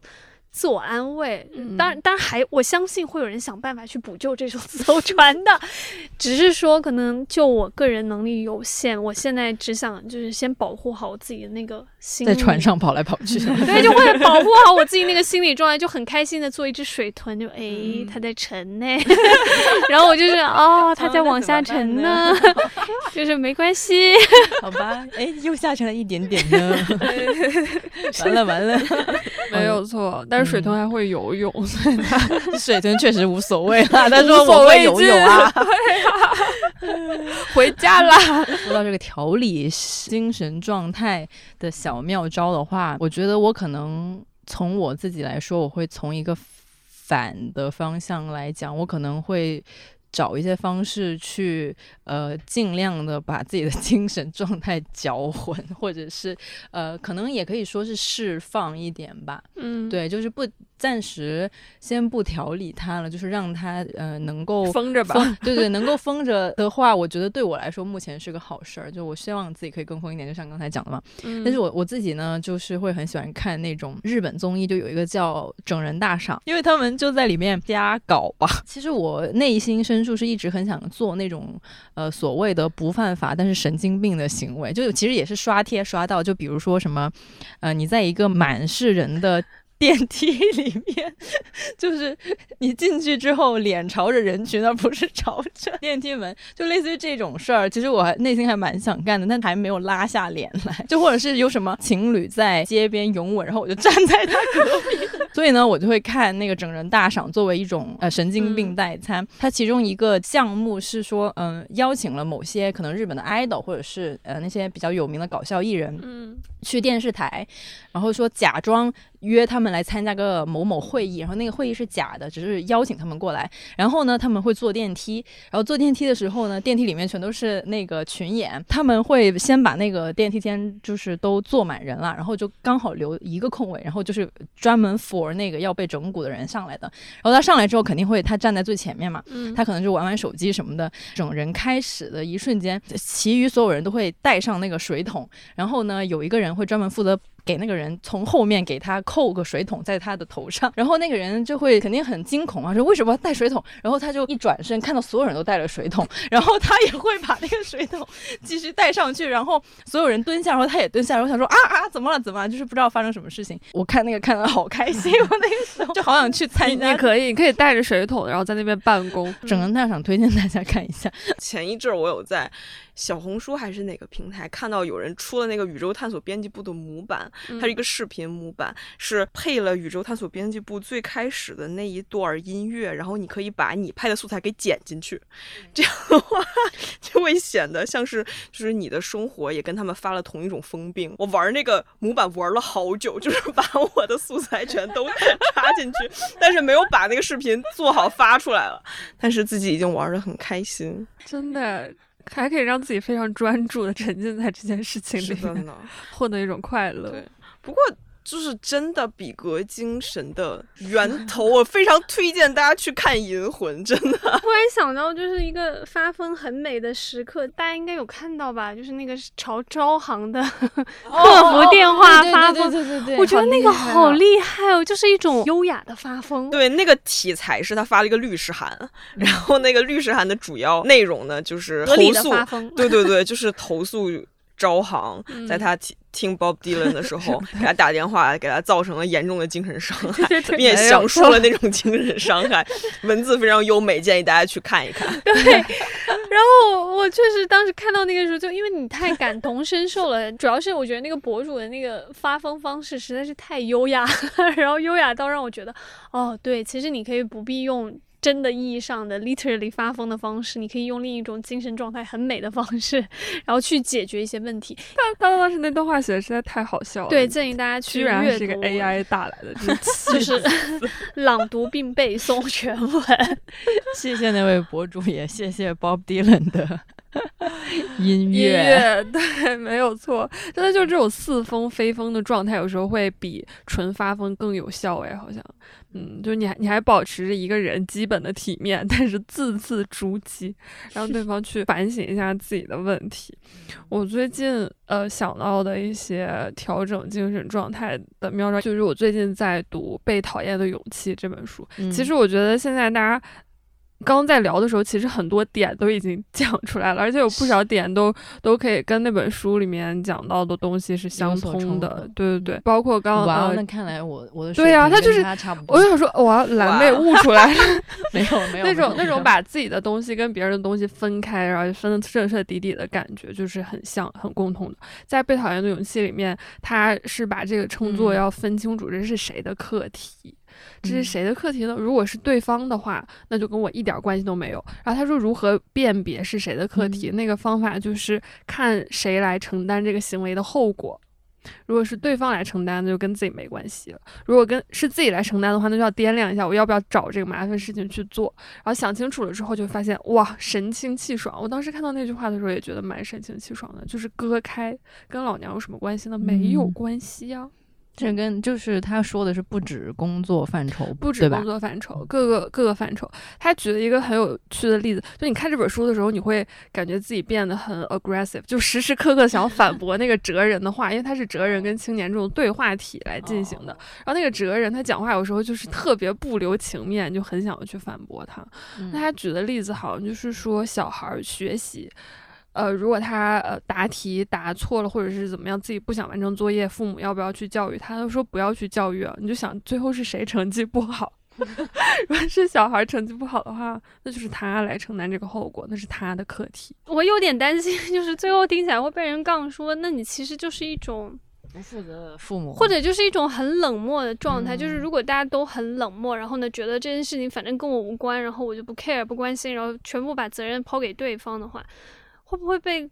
自我安慰。嗯。当然，当然还我相信会有人想办法去补救这艘 *laughs* 艘船的，只是说可能就我个人能力有限，我现在只想就是先保护好我自己的那个心理，在船上跑来跑去。*laughs* 对，就会保护好我自己那个心理状态，就很开心的做一只水豚，就哎，嗯。它在沉呢，*laughs* 然后我就是哦，它在往下沉呢，就是没关系，好吧，哎，又下沉了一点点呢。完了完了，没有错，但是水豚还会游泳，所以它 *laughs* 水豚确实无所谓啦。*laughs* 他说我会游泳啊。*laughs* 回家啦。说到这个调理精神状态的小妙招的话，我觉得我可能从我自己来说，我会从一个反的方向来讲，我可能会。找一些方式去，呃，尽量的把自己的精神状态搅混，或者是，呃，可能也可以说是释放一点吧。嗯，对，就是不暂时先不调理它了，就是让它呃能够封着吧。封对对，能够封着的话，我觉得对我来说目前是个好事儿。就我希望自己可以更疯一点，就像刚才讲的嘛。嗯但是我我自己呢，就是会很喜欢看那种日本综艺，就有一个叫《整人大赏》，因为他们就在里面瞎搞吧。其实我内心深处是一直很想做那种呃呃所谓的不犯法但是神经病的行为，就其实也是刷贴刷到，就比如说什么呃你在一个满是人的。电梯里面，*laughs* 就是你进去之后，脸朝着人群，而不是朝着 *laughs* 电梯门，就类似于这种事儿。其实我还内心还蛮想干的，但还没有拉下脸来。就或者是有什么情侣在街边拥吻，然后我就站在他隔壁。*laughs* 所以呢，我就会看那个整人大赏作为一种呃神经病代餐。它其中一个项目是说，嗯、邀请了某些可能日本的 idol 或者是呃那些比较有名的搞笑艺人，嗯去电视台，然后说假装约他们来参加个某某会议，然后那个会议是假的，只是邀请他们过来。然后呢，他们会坐电梯，然后坐电梯的时候呢，电梯里面全都是那个群演，他们会先把那个电梯间就是都坐满人了，然后就刚好留一个空位，然后就是专门 for 那个要被整蛊的人上来的。然后他上来之后肯定会他站在最前面嘛，嗯，他可能就玩玩手机什么的。整人开始的一瞬间，其余所有人都会带上那个水桶，然后呢，有一个人会专门负责。给那个人从后面给他扣个水桶在他的头上，然后那个人就会肯定很惊恐啊，说为什么要带水桶？然后他就一转身看到所有人都带了水桶，然后他也会把那个水桶继续带上去，然后所有人蹲下，然后他也蹲下，然后想说啊啊怎么了怎么了？就是不知道发生什么事情。我看那个看的好开心，我那个时候就好想去参加你可以，你可以带着水桶，然后在那边办公。*laughs* 整个大赏，推荐大家看一下。*laughs* *laughs* 前一阵儿我有在小红书还是哪个平台看到有人出了那个宇宙探索编辑部的模板，它是一个视频模板，是配了宇宙探索编辑部最开始的那一段音乐，然后你可以把你拍的素材给剪进去，这样的话 *laughs* 就会显得像是就是你的生活也跟他们发了同一种疯病。我玩那个模板玩了好久，就是 *laughs* 把我的素材全都 *laughs* 插进去，但是没有把那个视频做好发出来了，但是自己已经玩的很开心。真的还可以让自己非常专注的沉浸在这件事情里面。获得一种快乐。对不过就是真的比格精神的源头，我非常推荐大家去看《银魂》，真的。突然想到，就是一个发疯很美的时刻，大家应该有看到吧？就是那个朝招行的 *laughs* 客服电话发疯，对对对我觉得那个好厉厉害哦，就是一种优雅的发疯。对，那个题材是他发了一个律师函，然后那个律师函的主要内容呢，就是投诉，对对对，就是投诉招行，嗯在他听听 Bob Dylan 的时候，*laughs* 给他打电话，给他造成了严重的精神伤 *laughs* 害，并且没有详述了那种精神伤害，文字非常优美，建议大家去看一看。*laughs* 对，然后我确实当时看到那个时候，就因为你太感同身受了，主要是我觉得那个博主的那个发疯方式实在是太优雅，然后优雅到让我觉得，哦，对，其实你可以不必用。真的意义上的 literally 发疯的方式，你可以用另一种精神状态很美的方式，*laughs* 然后去解决一些问题。他他当时那段话写的实在太好笑了。对，，建议大家去居然是一个 AI 打来的，就是 *laughs* 朗读并背诵全文。*laughs* 谢谢那位博主，也谢谢 Bob Dylan 的音乐，对，没有错，真的就是这种似疯非疯的状态，有时候会比纯发疯更有效哎，好像，嗯，就你还你还保持着一个人基本的体面，但是字字珠玑，让对方去反省一下自己的问题。我最近呃想到的一些调整精神状态的妙招，就是我最近在读《被讨厌的勇气》这本书。嗯其实我觉得现在大家刚在聊的时候，其实很多点都已经讲出来了，而且有不少点都都可以跟那本书里面讲到的东西是相所通的。对对对，包括刚哇哦，呃那，看来我我的对呀他就是我就想说，哇，蓝妹哇悟出来 *laughs* 没有没有 *laughs* 那种那种把自己的东西跟别人的东西分开，然后分的彻彻底底的感觉，就是很像很共同的。在《被讨厌的勇气》里面，他是把这个称作嗯。要分清楚这是谁的课题。这是嗯谁的课题呢？如果是对方的话，那就跟我一点关系都没有。然后他说如何辨别是谁的课题，嗯那个方法就是看谁来承担这个行为的后果。如果是对方来承担，那就跟自己没关系了；如果跟是自己来承担的话，那就要掂量一下，我要不要找这个麻烦事情去做。然后想清楚了之后，就发现哇，神清气爽。我当时看到那句话的时候，也觉得蛮神清气爽的，就是割开，跟老娘有什么关系呢？没有嗯关系呀、这跟就是他说的是不止工作范畴，不止工？作范畴，各个各个范畴。他举了一个很有趣的例子，就你看这本书的时候，你会感觉自己变得很 aggressive，就时时刻刻想要反驳那个哲人的话，因为他是哲人跟青年这种对话体来进行的。然后那个哲人他讲话有时候就是特别不留情面，就很想要去反驳他。那他举的例子好像就是说小孩儿学习。呃，如果他呃答题答错了，或者是怎么样，自己不想完成作业，父母要不要去教育他？他说不要去教育啊，你就想最后是谁成绩不好？*laughs* 如果是小孩成绩不好的话，那就是他来承担这个后果，那是他的课题。我有点担心，*laughs* 就是最后听起来会被人杠说，那你其实就是一种，不负责父母，或者就是一种很冷漠的状态。就是嗯如果大家都很冷漠，然后呢，觉得这件事情反正跟我无关，然后我就不 care 不关心，然后全部把责任抛给对方的话，会不会被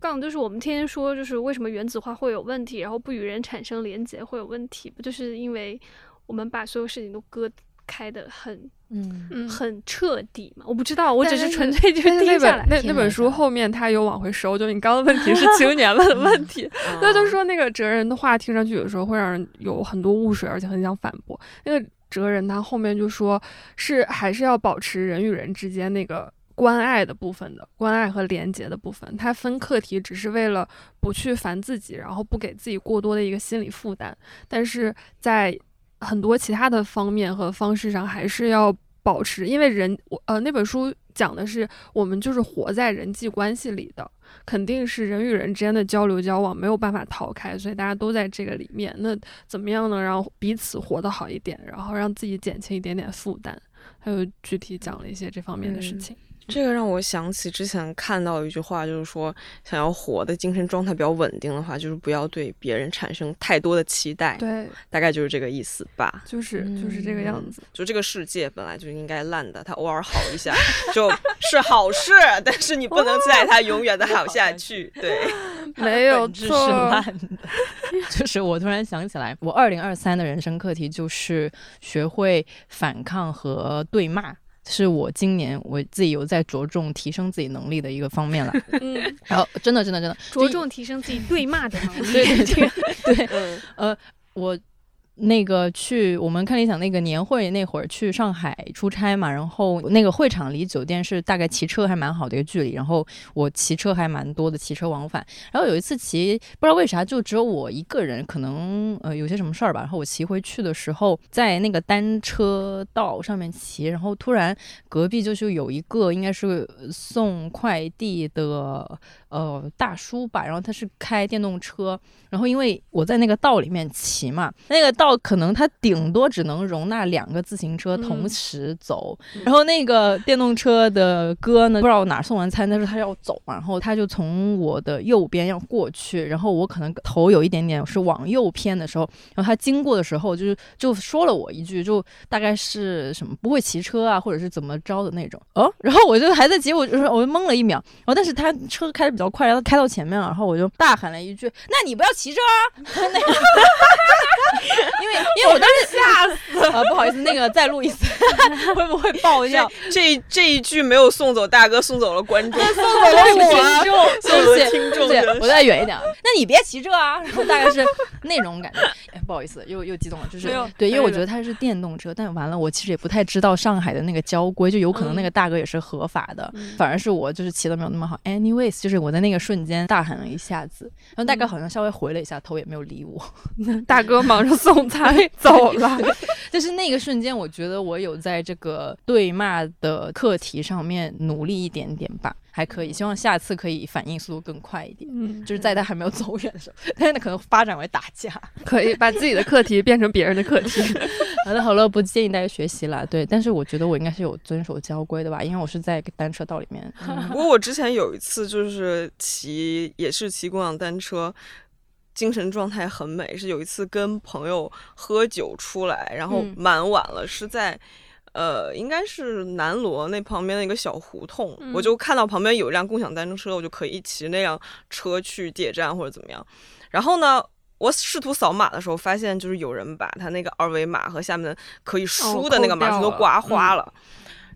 杠？就是我们天天说，就是为什么原子化会有问题，然后不与人产生连结会有问题，不就是因为我们把所有事情都割开的很嗯，嗯很彻底嘛？我不知道，我只是纯粹就但是那听下来。本那那本书后面他有往回收，就你刚刚的问题是青年们 *laughs* 的问题，那就说那个哲人的话听上去有时候会让人有很多雾水，而且很想反驳。那个哲人他后面就说是还是要保持人与人之间那个关爱的部分的关爱和连接的部分。他分课题只是为了不去烦自己，然后不给自己过多的一个心理负担，但是在很多其他的方面和方式上还是要保持，因为人我呃那本书讲的是我们就是活在人际关系里的，肯定是人与人之间的交流交往没有办法逃开，所以大家都在这个里面。那怎么样能让彼此活得好一点，然后让自己减轻一点点负担？还有具体讲了一些这方面的事嗯情。这个让我想起之前看到一句话，就是说，想要活的精神状态比较稳定的话，就是不要对别人产生太多的期待，对，大概就是这个意思吧。就是就是这个样子。就这个世界本来就应该烂的，它偶尔好一下就是好事，但是你不能期待它永远的好下去。对，*laughs* 没有错烂的。*laughs* *laughs* 就是我突然想起来，我二零二三的人生课题就是学会反抗和对骂。是我今年我自己有在着重提升自己能力的一个方面了，*laughs* 嗯，然后真的真的真的。着重提升自己对骂的能力。对对对对，嗯，呃，我那个去我们看理想那个年会那会儿去上海出差嘛，然后那个会场离酒店是大概骑车还蛮好的一个距离，然后我骑车还蛮多的，骑车往返。然后有一次骑，不知道为啥就只有我一个人，可能呃有些什么事儿吧。然后我骑回去的时候，在那个单车道上面骑，然后突然隔壁就是有一个应该是送快递的呃大叔吧，然后他是开电动车，然后因为我在那个道里面骑嘛，那个道可能他顶多只能容纳两个自行车同嗯。时走，然后那个电动车的哥呢，不知道哪儿送完餐，但是他要走嘛，然后他就从我的右边要过去，然后我可能头有一点点是往右偏的时候，然后他经过的时候就是就说了我一句，就大概是什么不会骑车啊，或者是怎么着的那种。哦，然后我就还在骑，我就是我就懵了一秒，然后但是他车开的比较快，然后开到前面了，然后我就大喊了一句：“那你不要骑车啊！” *laughs* 那个 *laughs* 因为因为我当时 *laughs* 吓死啊，不好意意思，那个再录一次，会不会爆掉？这这一句没有送走大哥，送走了观众，送走了我，送走了听众。我再远一点，那你别骑这啊！然后大概是那种感觉。哎，不好意思，又又激动了，就是对，因为我觉得它是电动车，但完了，我其实也不太知道上海的那个交规，就有可能那个大哥也是合法的，反而是我就是骑的没有那么好。Anyways，就是我在那个瞬间大喊了一下子，然后大哥好像稍微回了一下头，也没有理我。*laughs* 大哥忙着送餐走了。*laughs* 就是那个瞬间，我觉得我有在这个对骂的课题上面努力一点点吧，还可以。希望下次可以反应速度更快一点。嗯，就是在他还没有走远的时候，*laughs* 但是可能发展为打架，可以把自己的课题变成别人的课题。*laughs* 好了好了，不建议大家学习了。对，但是我觉得我应该是有遵守交规的吧，因为我是在单车道里面。不过我之前有一次就是骑，也是骑共享单车。精神状态很美，是有一次跟朋友喝酒出来，然后蛮晚了，是在，呃，应该是南锣那旁边的一个小胡同，我就看到旁边有一辆共享单车，我就可以骑那辆车去地铁站或者怎么样。然后呢，我试图扫码的时候，发现就是有人把他那个二维码和下面可以输的那个码全都刮花了。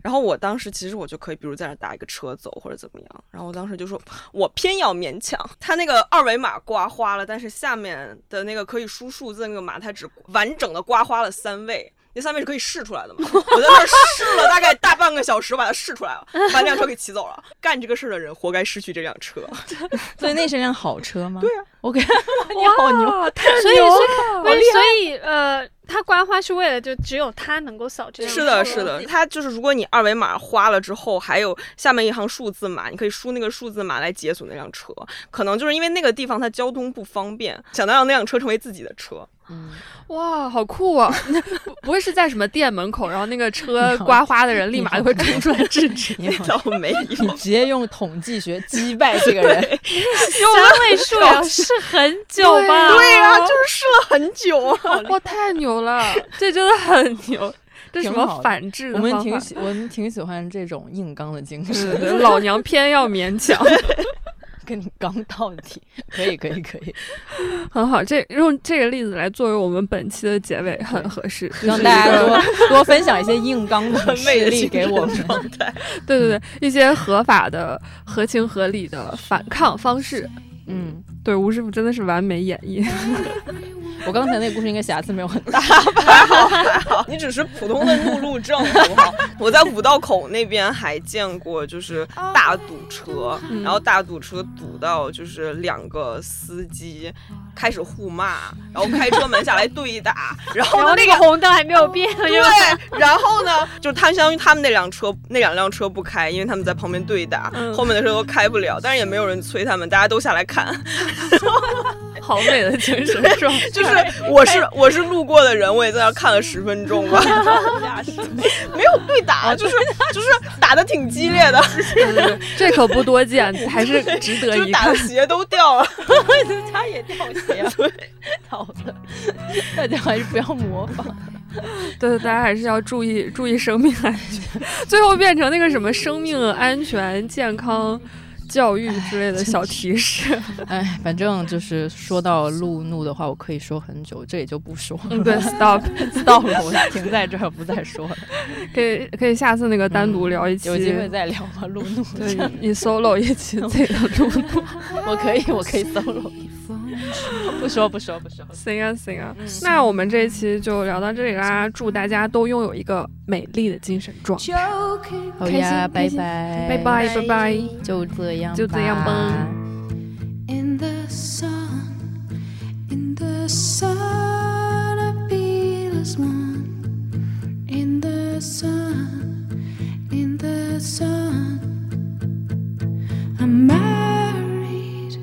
然后我当时其实我就可以，比如在那打一个车走或者怎么样。然后我当时就说，我偏要勉强。他那个二维码刮花了，但是下面的那个可以输数字那个码，它只完整的刮花了三位。那三位是可以试出来的嘛？我在那儿试了大概大半个小时，把它试出来了，把那辆车给骑走了。干这个事儿的人活该失去这辆车。*laughs* 所以那是辆好车吗？对啊。OK，*laughs* 你好牛，太牛了！所以呃。他刮花是为了就只有他能够扫这样。是的，是的，他就是如果你二维码花了之后，还有下面一行数字码，你可以输那个数字码来解锁那辆车。可能就是因为那个地方它交通不方便，想到让那辆车成为自己的车。嗯，哇，好酷啊！*laughs* 不不会是在什么店门口，然后那个车刮花的人立马就会冲出来制止？你倒没有，你直接用统计学击败这个人，三位数要试很久吧？对啊，就是试了很久。哇，太牛了！这真的很牛，这什么反制？我们挺喜，我们挺喜欢这种硬刚的精神。老娘偏要勉强。*laughs* *laughs* 跟你刚到底，可以可以可以，*laughs* 很好。这用这个例子来作为我们本期的结尾，很合适，让大家多多分享一些硬刚的魅力给我们。*laughs* 对对对，一些合法的、合情合理的反抗方式。嗯，对，吴师傅真的是完美演绎。*laughs* 我刚才那个故事应该瑕疵没有很大吧，还好还好，你只是普通的路路症，好不好？我在五道口那边还见过，就是大堵车，然后大堵车堵到就是两个司机开始互骂，然后开车门下来对打，*laughs* 然后那个红灯还没有变，对，然后呢，就是他相当于他们那辆车那两辆车不开，因为他们在旁边对打，后面的车都开不了，但是也没有人催他们，大家都下来看。*laughs* 好美的精神状态，就是我是我是路过的人，我也在那看了十分钟吧。*laughs* 没有对打，就是就是打的挺激烈的，这可不多见，还是值得一看。鞋都掉了，*laughs* 他也掉鞋，*laughs* 好的，大家还是不要模仿。对，大家还是要注意注意生命安全。最后变成那个什么生命安全健康。教育之类的小提示，*laughs* 哎，反正就是说到路怒的话，我可以说很久，这也就不说。了，对，*laughs* stop，stop，*laughs* 我停在这儿，不再说了。可以，可以下次那个单独聊一期，有机会再聊吧。路怒，对你 solo 一期自己的路怒，我可以，我可以 solo。*laughs* 不说不说不说。行啊行啊。那我们这一期就聊到这里啦祝大家都拥有一个美丽的精神状态。好呀拜拜。拜拜拜就这样就这样吧。In the sun in the sun in the sun in the sun i'm married